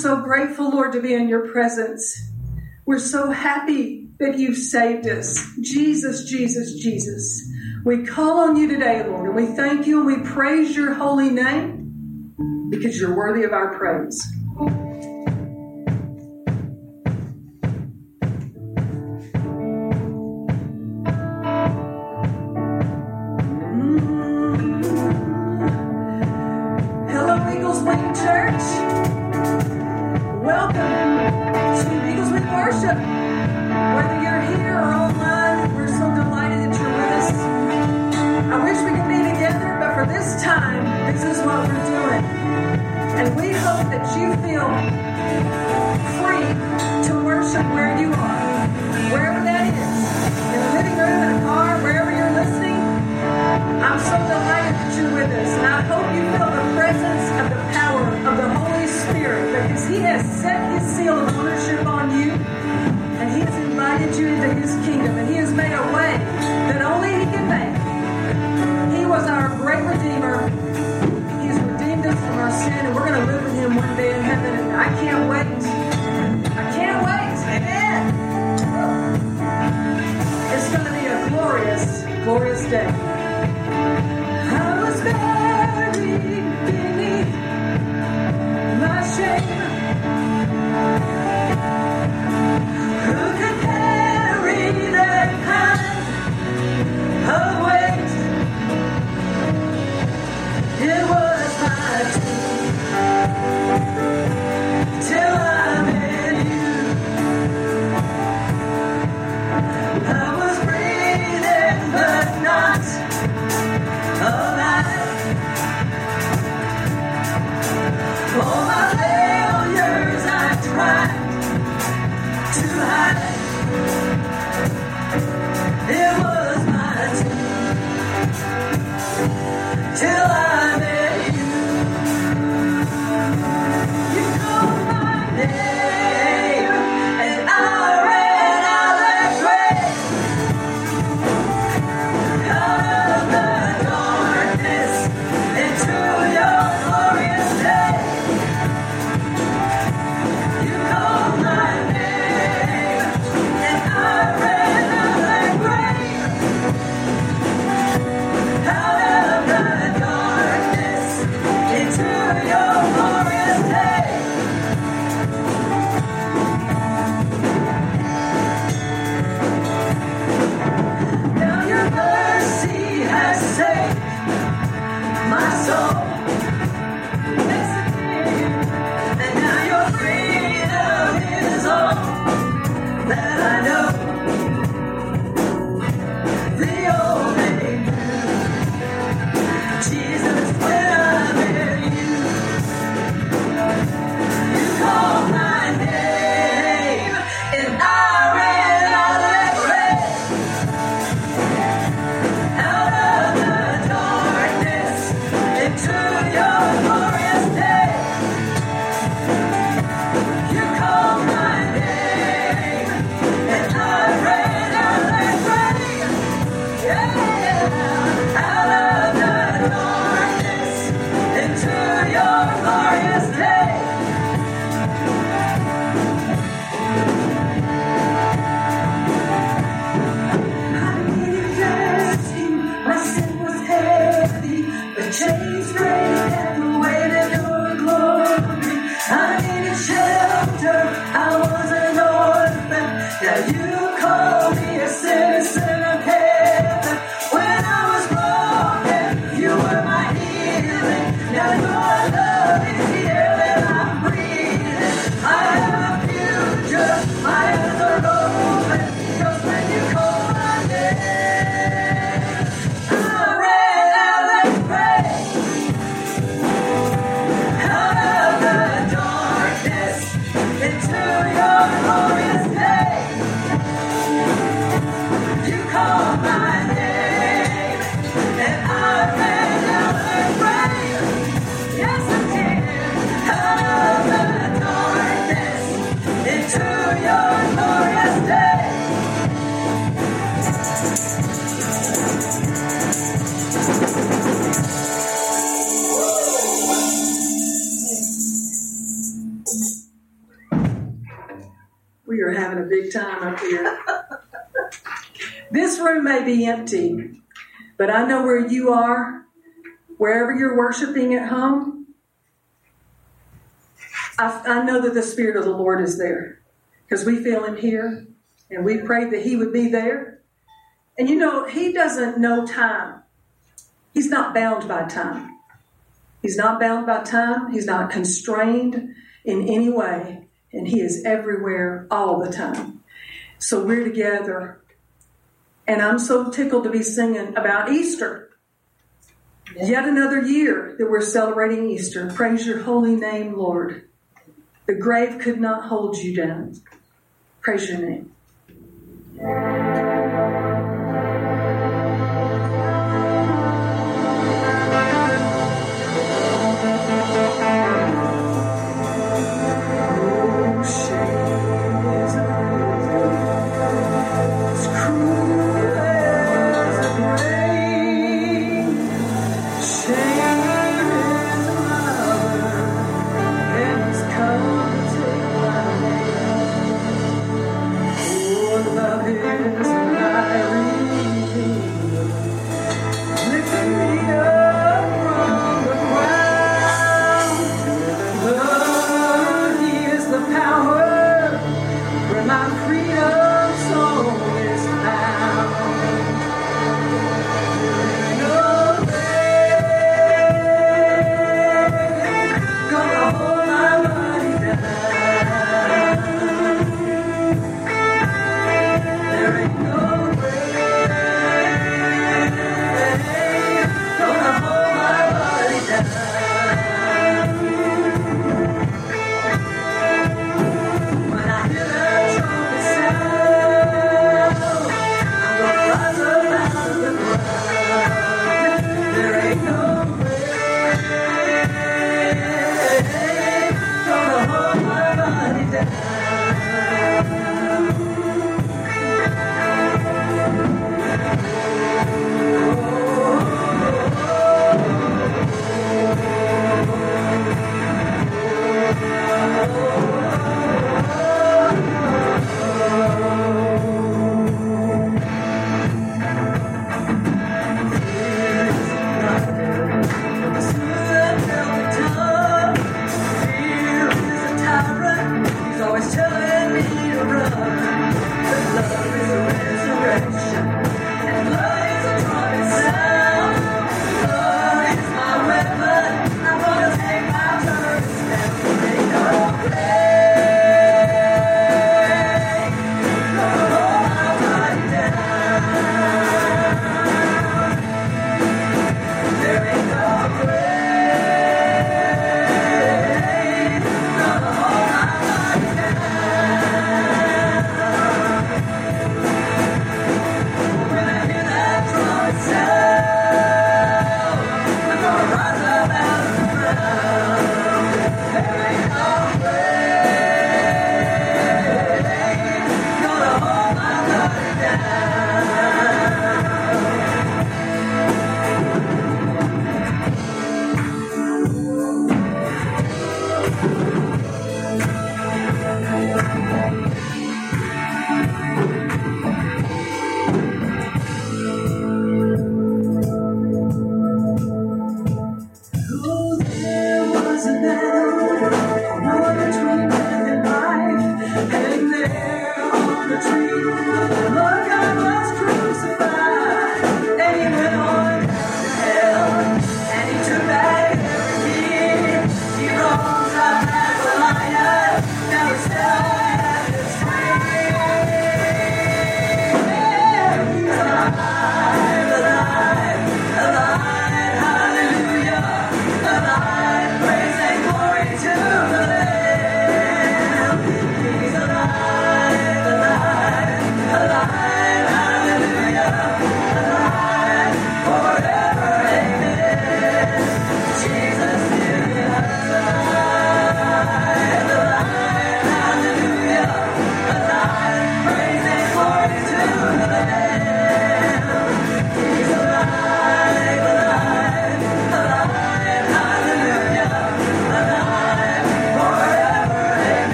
so grateful, Lord, to be in your presence. We're so happy that you've saved us. Jesus, Jesus, Jesus. We call on you today, Lord, and we thank you and we praise your holy name because you're worthy of our praise. Mm. Hello, Eagles Wing Church. Welcome to Eagles Wing Worship. Whether you're here or online, we're so delighted that you're with us. I wish we could be together, but for this time, this is what we're doing. And we hope that you feel free to worship where you are, wherever that is, in the living room, in a car, wherever you're listening. I'm so delighted that you're with us, and I hope you feel the presence of the power of the Holy Spirit because He has set His seal of ownership on you and He has invited you into His kingdom and He has made a way that only He can make. He was our great Redeemer. He's redeemed us from our sin and we're going to live with Him one day in heaven and I can't wait. I can't wait. Amen. It's going to be a glorious, glorious day. I was buried shame. Be empty. But I know where you are, wherever you're worshiping at home. I, I know that the Spirit of the Lord is there because we feel Him here and we prayed that He would be there. And you know, He doesn't know time, He's not bound by time. He's not bound by time, He's not constrained in any way, and He is everywhere all the time. So we're together and I'm so tickled to be singing about Easter. Yet another year that we're celebrating Easter. Praise your holy name, Lord. The grave could not hold you down. Praise your name.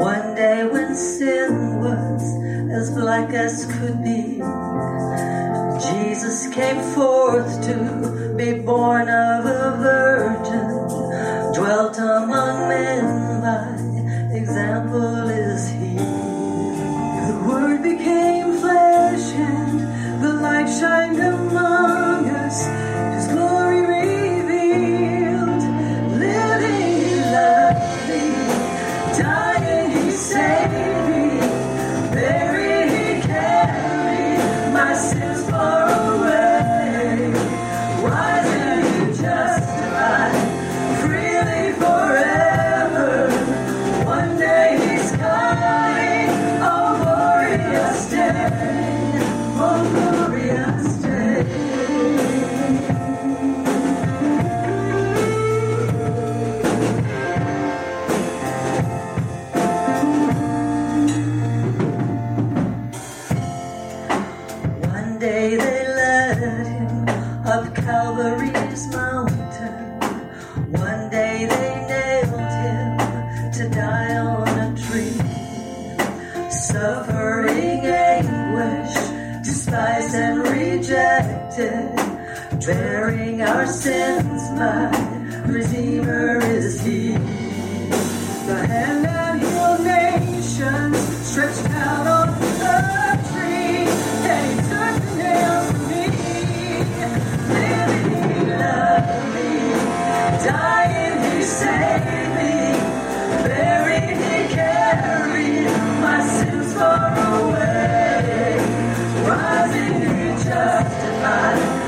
One day when sin was as black as could be, Jesus came forth to be born of a virgin, dwelt among men by example. I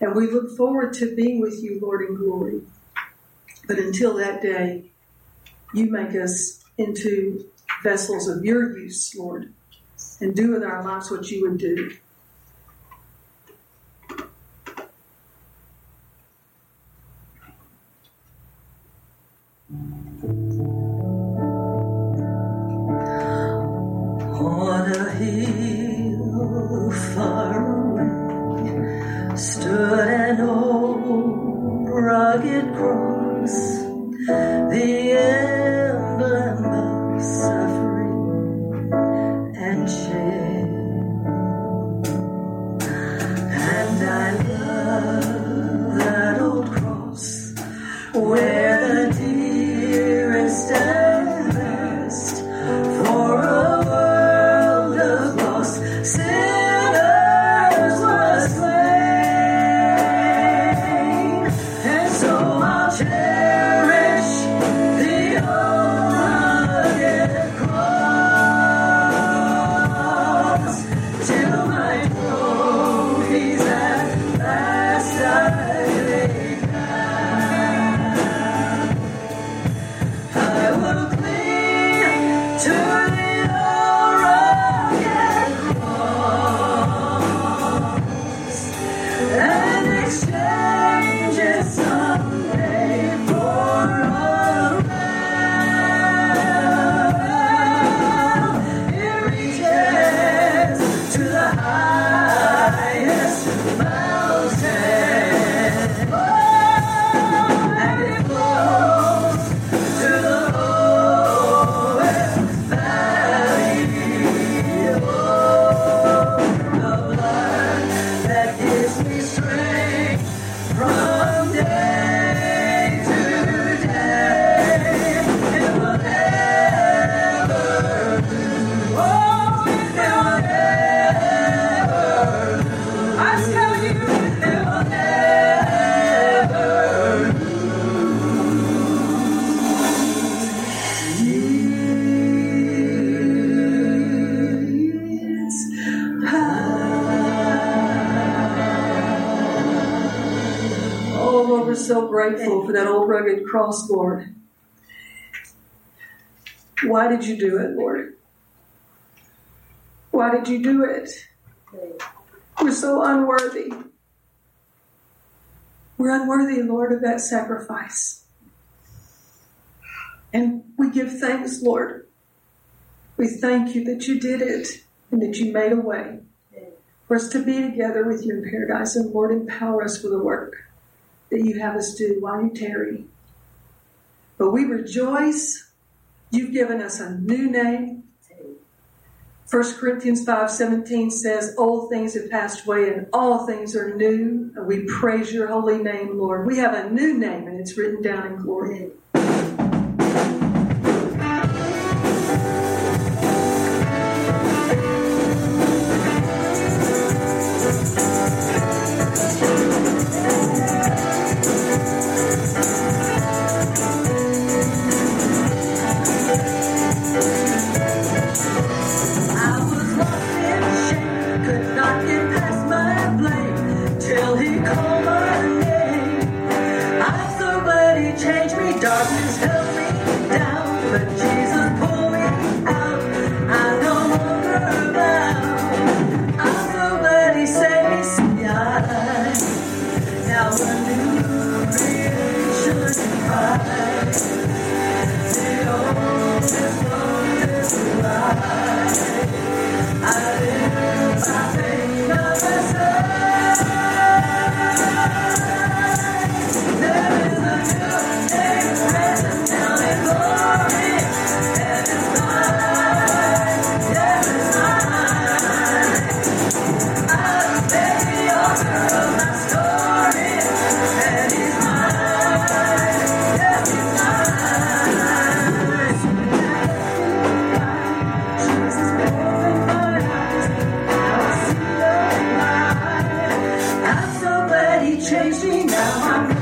And we look forward to being with you, Lord, in glory. But until that day, you make us into vessels of your use, Lord, and do with our lives what you would do. cross, Lord. Why did you do it, Lord? Why did you do it? We're so unworthy. We're unworthy, Lord, of that sacrifice. And we give thanks, Lord. We thank you that you did it and that you made a way for us to be together with you in paradise. And Lord, empower us for the work that you have us do while you tarry. But we rejoice. You've given us a new name. 1 Corinthians 5:17 says, "Old things have passed away and all things are new." And we praise your holy name, Lord. We have a new name and it's written down in glory. call my change me, darkness help me. already changed me now.